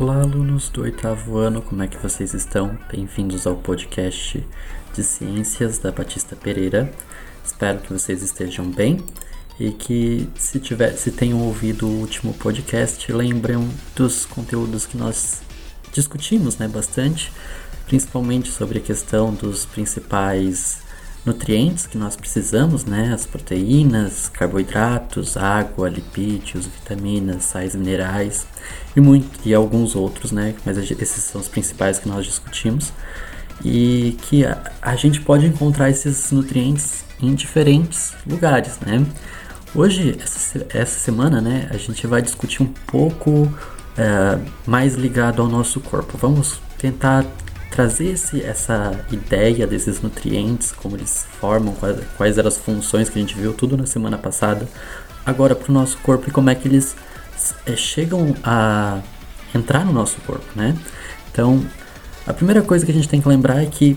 Olá, alunos do oitavo ano, como é que vocês estão? Bem-vindos ao podcast de Ciências da Batista Pereira. Espero que vocês estejam bem e que, se, tiver, se tenham ouvido o último podcast, lembrem dos conteúdos que nós discutimos né, bastante, principalmente sobre a questão dos principais nutrientes que nós precisamos, né? As proteínas, carboidratos, água, lipídios, vitaminas, sais minerais e muito e alguns outros, né? Mas esses são os principais que nós discutimos e que a, a gente pode encontrar esses nutrientes em diferentes lugares, né? Hoje, essa, essa semana, né, a gente vai discutir um pouco é, mais ligado ao nosso corpo. Vamos tentar trazer esse, essa ideia desses nutrientes, como eles formam, quais, quais eram as funções que a gente viu tudo na semana passada, agora para o nosso corpo e como é que eles é, chegam a entrar no nosso corpo, né? Então, a primeira coisa que a gente tem que lembrar é que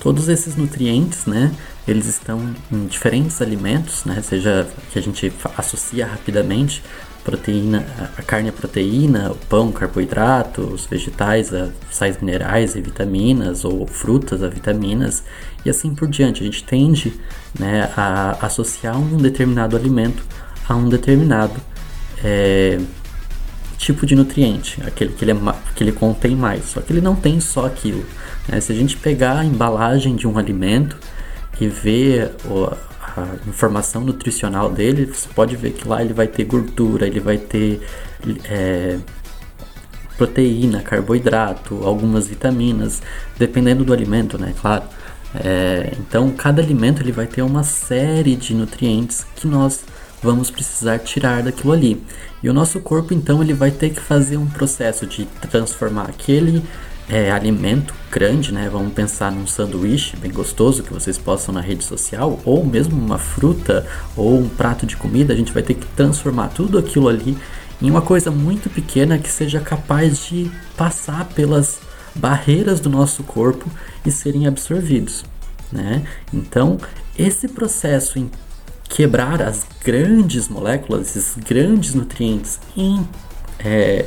todos esses nutrientes, né, eles estão em diferentes alimentos, né, seja que a gente associa rapidamente, proteína, a carne é proteína, o pão, carboidrato, os vegetais, a sais minerais e vitaminas, ou frutas a vitaminas, e assim por diante. A gente tende né, a associar um determinado alimento a um determinado é, tipo de nutriente, aquele que ele, é, que ele contém mais. Só que ele não tem só aquilo. Né? Se a gente pegar a embalagem de um alimento e ver o, a informação nutricional dele, você pode ver que lá ele vai ter gordura, ele vai ter é, proteína, carboidrato, algumas vitaminas, dependendo do alimento, né? Claro. É, então, cada alimento ele vai ter uma série de nutrientes que nós vamos precisar tirar daquilo ali. E o nosso corpo, então, ele vai ter que fazer um processo de transformar aquele é, alimento grande, né? Vamos pensar num sanduíche bem gostoso que vocês possam na rede social, ou mesmo uma fruta ou um prato de comida. A gente vai ter que transformar tudo aquilo ali em uma coisa muito pequena que seja capaz de passar pelas barreiras do nosso corpo e serem absorvidos, né? Então, esse processo em quebrar as grandes moléculas, esses grandes nutrientes em é,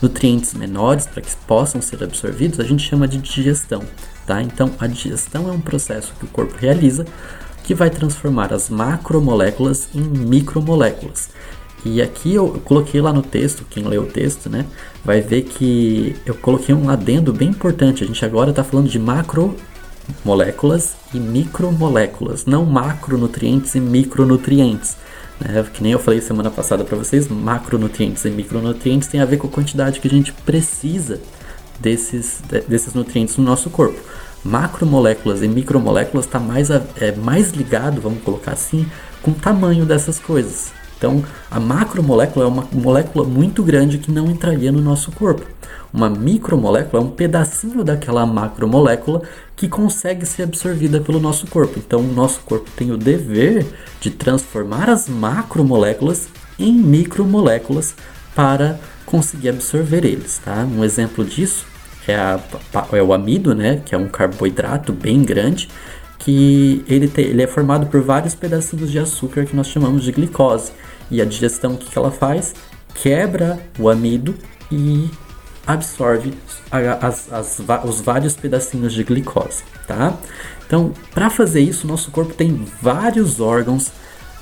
nutrientes menores para que possam ser absorvidos, a gente chama de digestão. Tá? Então, a digestão é um processo que o corpo realiza que vai transformar as macromoléculas em micromoléculas. E aqui eu coloquei lá no texto, quem lê o texto, né, vai ver que eu coloquei um adendo bem importante. A gente agora está falando de macromoléculas e micromoléculas, não macronutrientes e micronutrientes. Né? Que nem eu falei semana passada para vocês, macronutrientes e micronutrientes tem a ver com a quantidade que a gente precisa desses, desses nutrientes no nosso corpo. Macromoléculas e micromoléculas está mais, é, mais ligado, vamos colocar assim, com o tamanho dessas coisas. Então, a macromolécula é uma molécula muito grande que não entraria no nosso corpo. Uma micromolécula é um pedacinho daquela macromolécula que consegue ser absorvida pelo nosso corpo. Então, o nosso corpo tem o dever de transformar as macromoléculas em micromoléculas para conseguir absorver eles. Tá? Um exemplo disso é, a, é o amido, né, que é um carboidrato bem grande, que ele, te, ele é formado por vários pedacinhos de açúcar que nós chamamos de glicose. E a digestão, o que, que ela faz? Quebra o amido e absorve as, as, os vários pedacinhos de glicose, tá? Então, para fazer isso, nosso corpo tem vários órgãos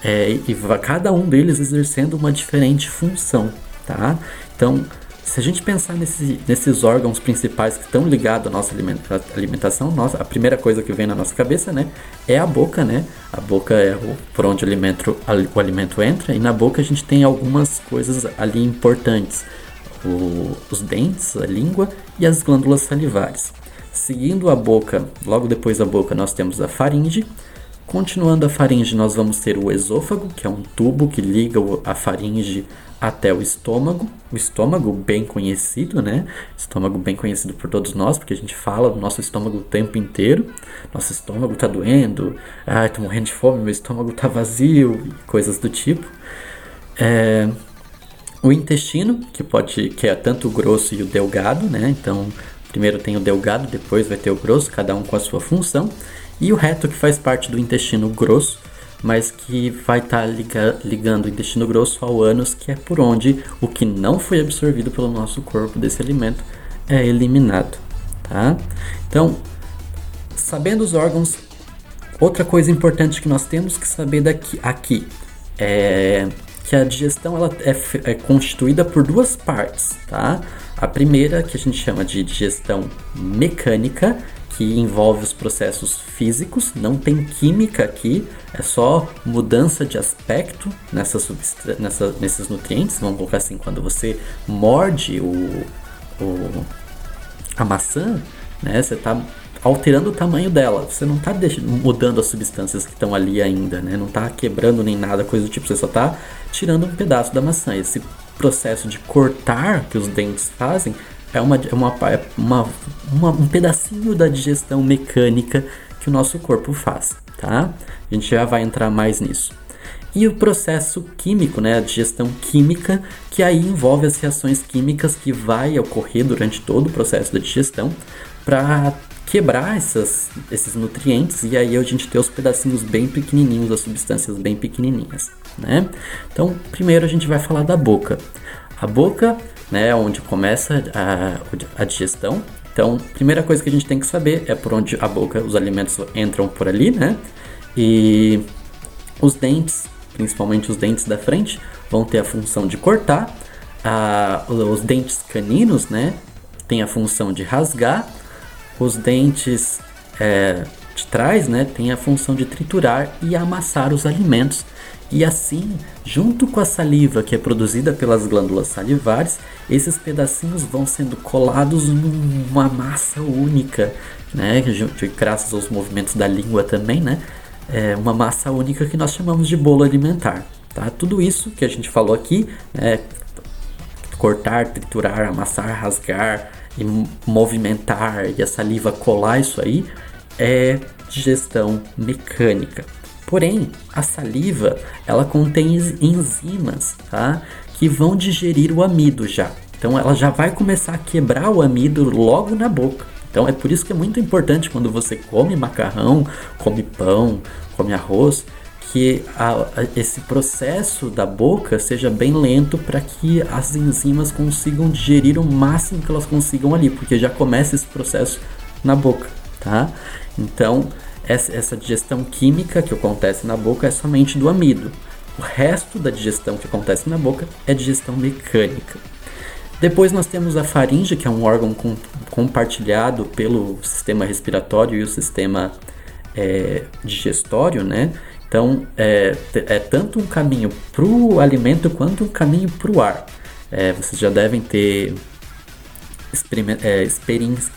é, e cada um deles exercendo uma diferente função, tá? Então, se a gente pensar nesse, nesses órgãos principais que estão ligados à nossa alimentação, nossa, a primeira coisa que vem na nossa cabeça, né, é a boca, né? A boca é o, por onde o alimento, o alimento entra e na boca a gente tem algumas coisas ali importantes o, os dentes, a língua e as glândulas salivares. Seguindo a boca, logo depois da boca, nós temos a faringe. Continuando a faringe, nós vamos ter o esôfago, que é um tubo que liga a faringe até o estômago. O estômago bem conhecido, né? Estômago bem conhecido por todos nós, porque a gente fala do nosso estômago o tempo inteiro. Nosso estômago tá doendo, ai, tô morrendo de fome, meu estômago tá vazio, e coisas do tipo. É, o intestino, que pode que é tanto o grosso e o delgado, né? Então, primeiro tem o delgado, depois vai ter o grosso, cada um com a sua função. E o reto, que faz parte do intestino grosso, mas que vai estar tá liga, ligando o intestino grosso ao ânus, que é por onde o que não foi absorvido pelo nosso corpo desse alimento é eliminado, tá? Então, sabendo os órgãos, outra coisa importante que nós temos que saber daqui aqui é que a digestão ela é, é constituída por duas partes, tá? A primeira, que a gente chama de digestão mecânica, que envolve os processos físicos, não tem química aqui, é só mudança de aspecto nessa nessa, nesses nutrientes. Vamos colocar assim, quando você morde o, o a maçã, né, você está alterando o tamanho dela. Você não está mudando as substâncias que estão ali ainda, né? Não está quebrando nem nada, coisa do tipo. Você só está tirando um pedaço da maçã. Esse processo de cortar que os dentes fazem é uma, é uma, é uma, uma, um pedacinho da digestão mecânica que o nosso corpo faz, tá? A gente já vai entrar mais nisso. E o processo químico, né, a digestão química, que aí envolve as reações químicas que vai ocorrer durante todo o processo da digestão para quebrar essas, esses nutrientes e aí a gente ter os pedacinhos bem pequenininhos, as substâncias bem pequenininhas, né? Então, primeiro a gente vai falar da boca. A boca, né, onde começa a, a digestão. Então, primeira coisa que a gente tem que saber é por onde a boca, os alimentos entram por ali, né? E os dentes, principalmente os dentes da frente, vão ter a função de cortar. Ah, os dentes caninos, né, tem a função de rasgar os dentes é, de trás né, têm a função de triturar e amassar os alimentos. E assim, junto com a saliva que é produzida pelas glândulas salivares, esses pedacinhos vão sendo colados numa massa única, né, graças aos movimentos da língua também, né, é uma massa única que nós chamamos de bolo alimentar. Tá? Tudo isso que a gente falou aqui, né, cortar, triturar, amassar, rasgar, e movimentar e a saliva colar isso aí é digestão mecânica. Porém, a saliva ela contém enzimas, tá? Que vão digerir o amido já. Então ela já vai começar a quebrar o amido logo na boca. Então é por isso que é muito importante quando você come macarrão, come pão, come arroz, que a, a, esse processo da boca seja bem lento para que as enzimas consigam digerir o máximo que elas consigam ali, porque já começa esse processo na boca, tá? Então, essa digestão química que acontece na boca é somente do amido. O resto da digestão que acontece na boca é digestão mecânica. Depois nós temos a faringe, que é um órgão com, compartilhado pelo sistema respiratório e o sistema é, digestório, né? Então, é, é tanto um caminho para o alimento quanto um caminho para o ar. É, vocês já devem ter é,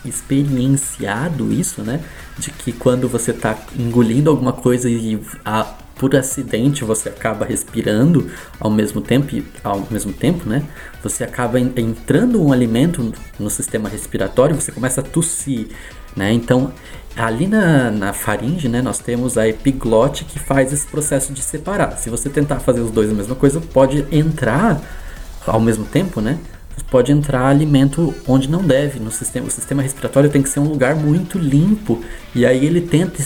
experienciado isso, né? De que quando você está engolindo alguma coisa e a, por acidente você acaba respirando ao mesmo tempo, ao mesmo tempo, né? Você acaba entrando um alimento no sistema respiratório, você começa a tossir, né? Então Ali na, na faringe, né, nós temos a epiglote que faz esse processo de separar. Se você tentar fazer os dois a mesma coisa, pode entrar ao mesmo tempo, né? Pode entrar alimento onde não deve. No sistema, o sistema respiratório tem que ser um lugar muito limpo e aí ele tenta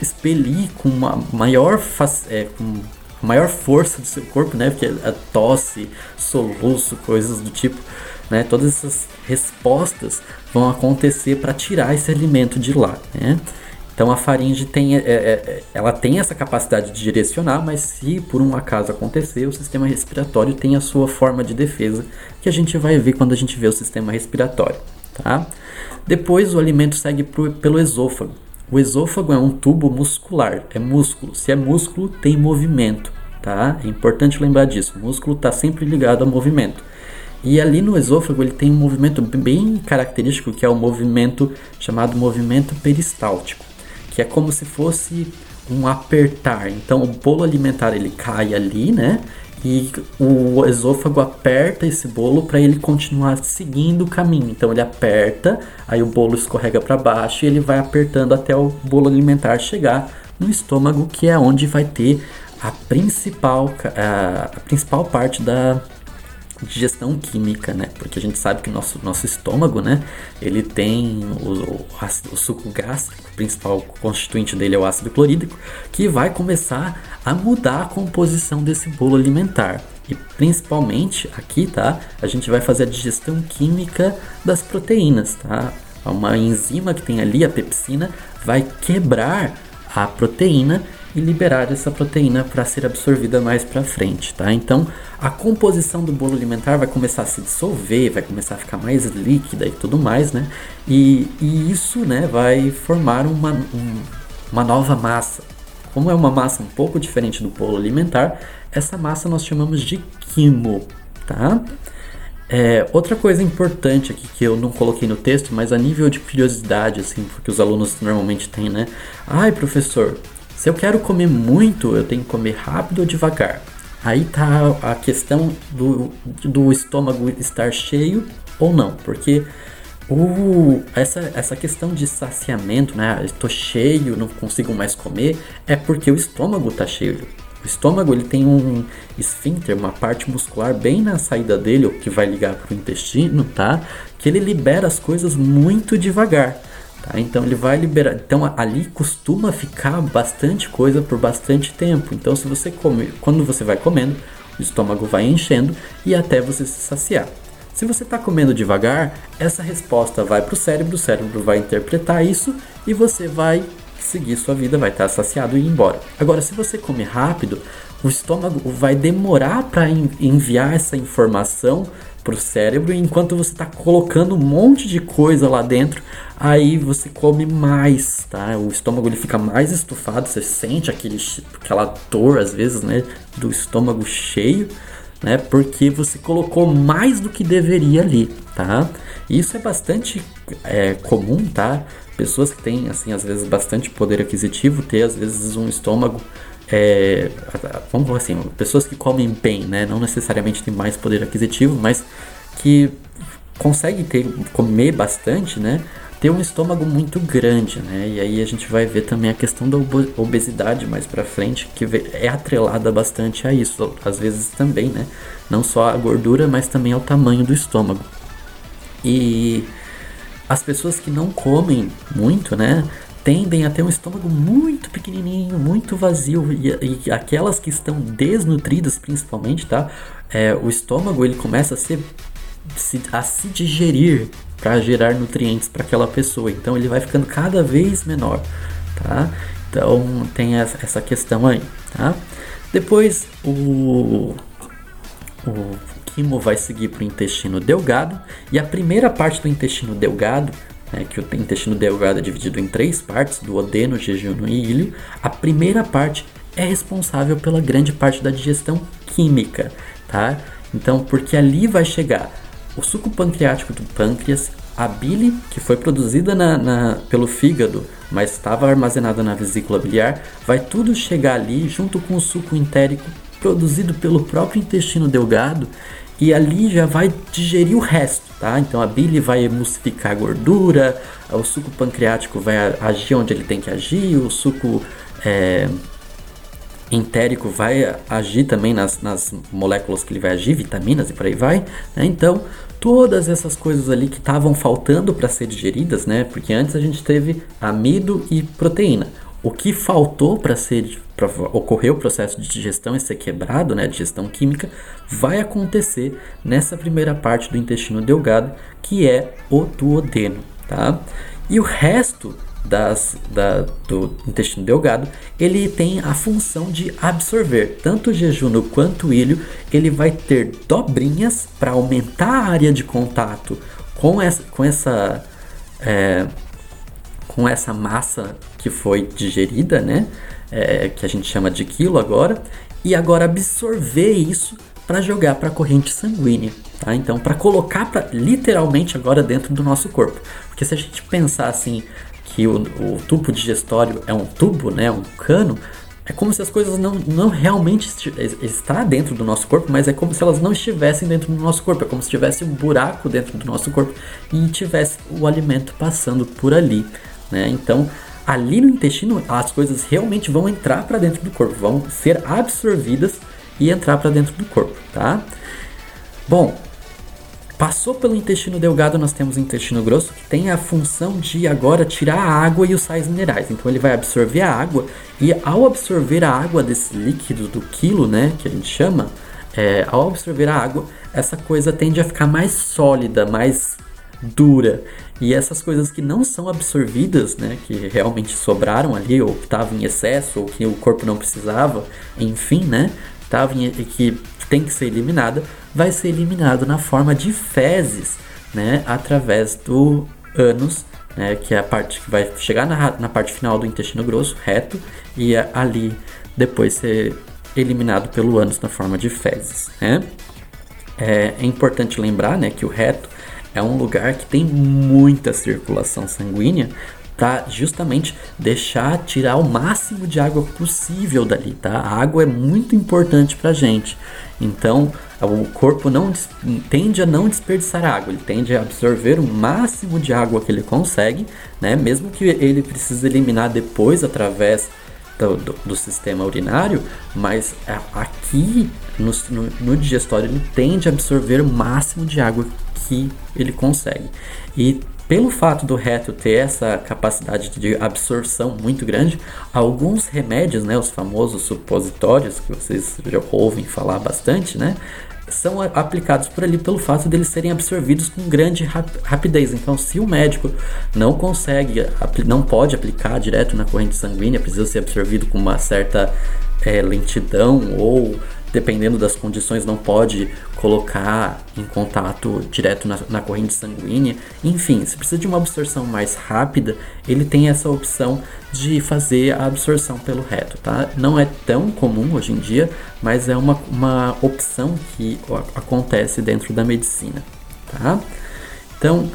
expelir com uma maior, é, com maior força do seu corpo, né? Porque a tosse, soluço, coisas do tipo, né? Todas essas respostas vão acontecer para tirar esse alimento de lá, né? Então a faringe tem, é, é, é, ela tem essa capacidade de direcionar, mas se por um acaso acontecer, o sistema respiratório tem a sua forma de defesa, que a gente vai ver quando a gente vê o sistema respiratório, tá? Depois o alimento segue pro, pelo esôfago. O esôfago é um tubo muscular, é músculo. Se é músculo, tem movimento, tá? É importante lembrar disso. O músculo está sempre ligado ao movimento. E ali no esôfago ele tem um movimento bem característico que é o movimento chamado movimento peristáltico, que é como se fosse um apertar. Então o bolo alimentar ele cai ali, né? E o esôfago aperta esse bolo para ele continuar seguindo o caminho. Então ele aperta, aí o bolo escorrega para baixo e ele vai apertando até o bolo alimentar chegar no estômago, que é onde vai ter a principal, a, a principal parte da, digestão química, né? Porque a gente sabe que nosso, nosso estômago, né? Ele tem o, o, o suco gástrico, o principal constituinte dele é o ácido clorídrico, que vai começar a mudar a composição desse bolo alimentar. E principalmente aqui, tá? A gente vai fazer a digestão química das proteínas, tá? Uma enzima que tem ali, a pepsina, vai quebrar a proteína e liberar essa proteína para ser absorvida mais para frente, tá? Então, a composição do bolo alimentar vai começar a se dissolver, vai começar a ficar mais líquida e tudo mais, né? E, e isso, né, vai formar uma, um, uma nova massa. Como é uma massa um pouco diferente do bolo alimentar, essa massa nós chamamos de quimo, tá? É, outra coisa importante aqui que eu não coloquei no texto, mas a nível de curiosidade, assim, porque os alunos normalmente têm, né? Ai, professor, se eu quero comer muito, eu tenho que comer rápido ou devagar. Aí tá a questão do, do estômago estar cheio ou não, porque o, essa, essa questão de saciamento, né? Estou cheio, não consigo mais comer, é porque o estômago está cheio. O estômago ele tem um esfíncter, uma parte muscular bem na saída dele, que vai ligar para o intestino, tá? Que ele libera as coisas muito devagar. Tá? Então ele vai liberar. Então ali costuma ficar bastante coisa por bastante tempo. Então se você come, quando você vai comendo, o estômago vai enchendo e até você se saciar. Se você está comendo devagar, essa resposta vai para o cérebro, o cérebro vai interpretar isso e você vai seguir sua vida, vai estar tá saciado e ir embora. Agora, se você comer rápido, o estômago vai demorar para enviar essa informação para o cérebro, enquanto você está colocando um monte de coisa lá dentro, aí você come mais, tá? O estômago ele fica mais estufado, você sente aquele, aquela dor às vezes, né, do estômago cheio, né? Porque você colocou mais do que deveria ali, tá? Isso é bastante é, comum, tá? Pessoas que têm, assim, às vezes bastante poder aquisitivo, ter às vezes um estômago é, vamos falar assim, pessoas que comem bem, né? Não necessariamente têm mais poder aquisitivo, mas que conseguem ter, comer bastante, né? Ter um estômago muito grande, né? E aí a gente vai ver também a questão da obesidade mais para frente, que é atrelada bastante a isso, às vezes também, né? Não só a gordura, mas também ao tamanho do estômago. E as pessoas que não comem muito, né? Tendem a ter um estômago muito pequenininho, muito vazio e, e aquelas que estão desnutridas principalmente, tá? É, o estômago ele começa a ser a se digerir para gerar nutrientes para aquela pessoa, então ele vai ficando cada vez menor, tá? Então tem essa questão aí, tá? Depois o o quimo vai seguir para o intestino delgado e a primeira parte do intestino delgado né, que o intestino delgado é dividido em três partes, do odeno, jejum e ilho. A primeira parte é responsável pela grande parte da digestão química, tá? Então, porque ali vai chegar o suco pancreático do pâncreas, a bile, que foi produzida na, na, pelo fígado, mas estava armazenada na vesícula biliar, vai tudo chegar ali junto com o suco entérico produzido pelo próprio intestino delgado e ali já vai digerir o resto, tá? Então a bile vai emulsificar a gordura, o suco pancreático vai agir onde ele tem que agir, o suco é, entérico vai agir também nas, nas, moléculas que ele vai agir, vitaminas e por aí vai. Né? Então todas essas coisas ali que estavam faltando para ser digeridas, né? Porque antes a gente teve amido e proteína. O que faltou para ser ocorrer o processo de digestão e ser quebrado, né, digestão química, vai acontecer nessa primeira parte do intestino delgado, que é o duodeno, tá? E o resto das, da, do intestino delgado, ele tem a função de absorver tanto o jejum quanto o ilho. Ele vai ter dobrinhas para aumentar a área de contato com essa, com essa é, com essa massa que foi digerida, né? É, que a gente chama de quilo agora, e agora absorver isso para jogar para a corrente sanguínea, tá? Então, para colocar pra, literalmente agora dentro do nosso corpo. Porque se a gente pensar assim que o, o tubo digestório é um tubo, né, um cano, é como se as coisas não, não realmente está dentro do nosso corpo, mas é como se elas não estivessem dentro do nosso corpo. É como se tivesse um buraco dentro do nosso corpo e tivesse o alimento passando por ali. Né? Então, ali no intestino, as coisas realmente vão entrar para dentro do corpo, vão ser absorvidas e entrar para dentro do corpo, tá? Bom, passou pelo intestino delgado, nós temos o intestino grosso que tem a função de agora tirar a água e os sais minerais. Então ele vai absorver a água e ao absorver a água desse líquido do quilo, né, que a gente chama, é, ao absorver a água, essa coisa tende a ficar mais sólida, mais dura. E essas coisas que não são absorvidas, né, que realmente sobraram ali, ou que estavam em excesso, ou que o corpo não precisava, enfim, né, estavam e que tem que ser eliminada, vai ser eliminado na forma de fezes, né, através do ânus, né, que é a parte que vai chegar na, na parte final do intestino grosso, reto, e ali depois ser eliminado pelo ânus na forma de fezes, né. É, é importante lembrar, né, que o reto é um lugar que tem muita circulação sanguínea para justamente deixar tirar o máximo de água possível dali, tá? A água é muito importante para gente. Então, o corpo não tende a não desperdiçar água, ele tende a absorver o máximo de água que ele consegue, né? Mesmo que ele precise eliminar depois através do, do, do sistema urinário, mas aqui no, no, no digestório ele tende a absorver o máximo de água que ele consegue. E pelo fato do reto ter essa capacidade de absorção muito grande, alguns remédios, né, os famosos supositórios que vocês já ouvem falar bastante, né, são aplicados por ali pelo fato deles serem absorvidos com grande rapidez. Então, se o médico não consegue, não pode aplicar direto na corrente sanguínea, precisa ser absorvido com uma certa é, lentidão ou dependendo das condições, não pode colocar em contato direto na, na, corrente sanguínea. Enfim, se precisa de uma absorção mais rápida, ele tem essa opção de fazer a absorção pelo reto, tá? Não é tão comum hoje em dia, mas é uma, uma opção que acontece dentro da medicina, tá? Então,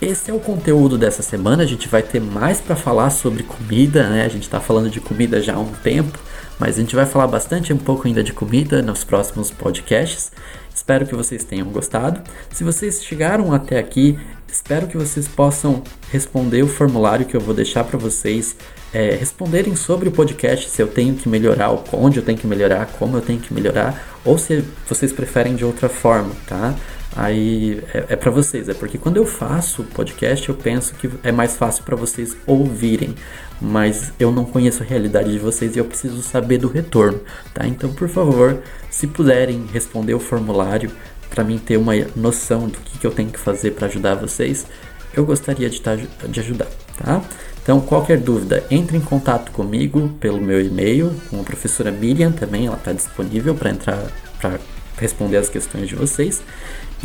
esse é o conteúdo dessa semana. A gente vai ter mais para falar sobre comida, né? A gente está falando de comida já há um tempo. Mas a gente vai falar bastante um pouco ainda de comida nos próximos podcasts. Espero que vocês tenham gostado. Se vocês chegaram até aqui, espero que vocês possam responder o formulário que eu vou deixar para vocês é, responderem sobre o podcast, se eu tenho que melhorar, onde eu tenho que melhorar, como eu tenho que melhorar, ou se vocês preferem de outra forma, tá? Aí é, é para vocês, é porque quando eu faço podcast eu penso que é mais fácil para vocês ouvirem, mas eu não conheço a realidade de vocês e eu preciso saber do retorno, tá? Então, por favor, se puderem responder o formulário para mim ter uma noção do que, que eu tenho que fazer para ajudar vocês, eu gostaria de, tá, de ajudar, tá? Então, qualquer dúvida, entre em contato comigo pelo meu e-mail, com a professora Miriam também, ela está disponível para entrar para responder as questões de vocês.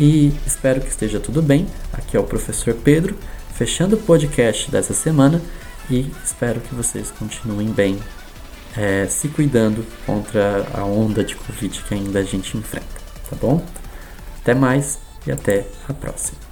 E espero que esteja tudo bem. Aqui é o professor Pedro, fechando o podcast dessa semana e espero que vocês continuem bem, é, se cuidando contra a onda de Covid que ainda a gente enfrenta, tá bom? Até mais e até a próxima.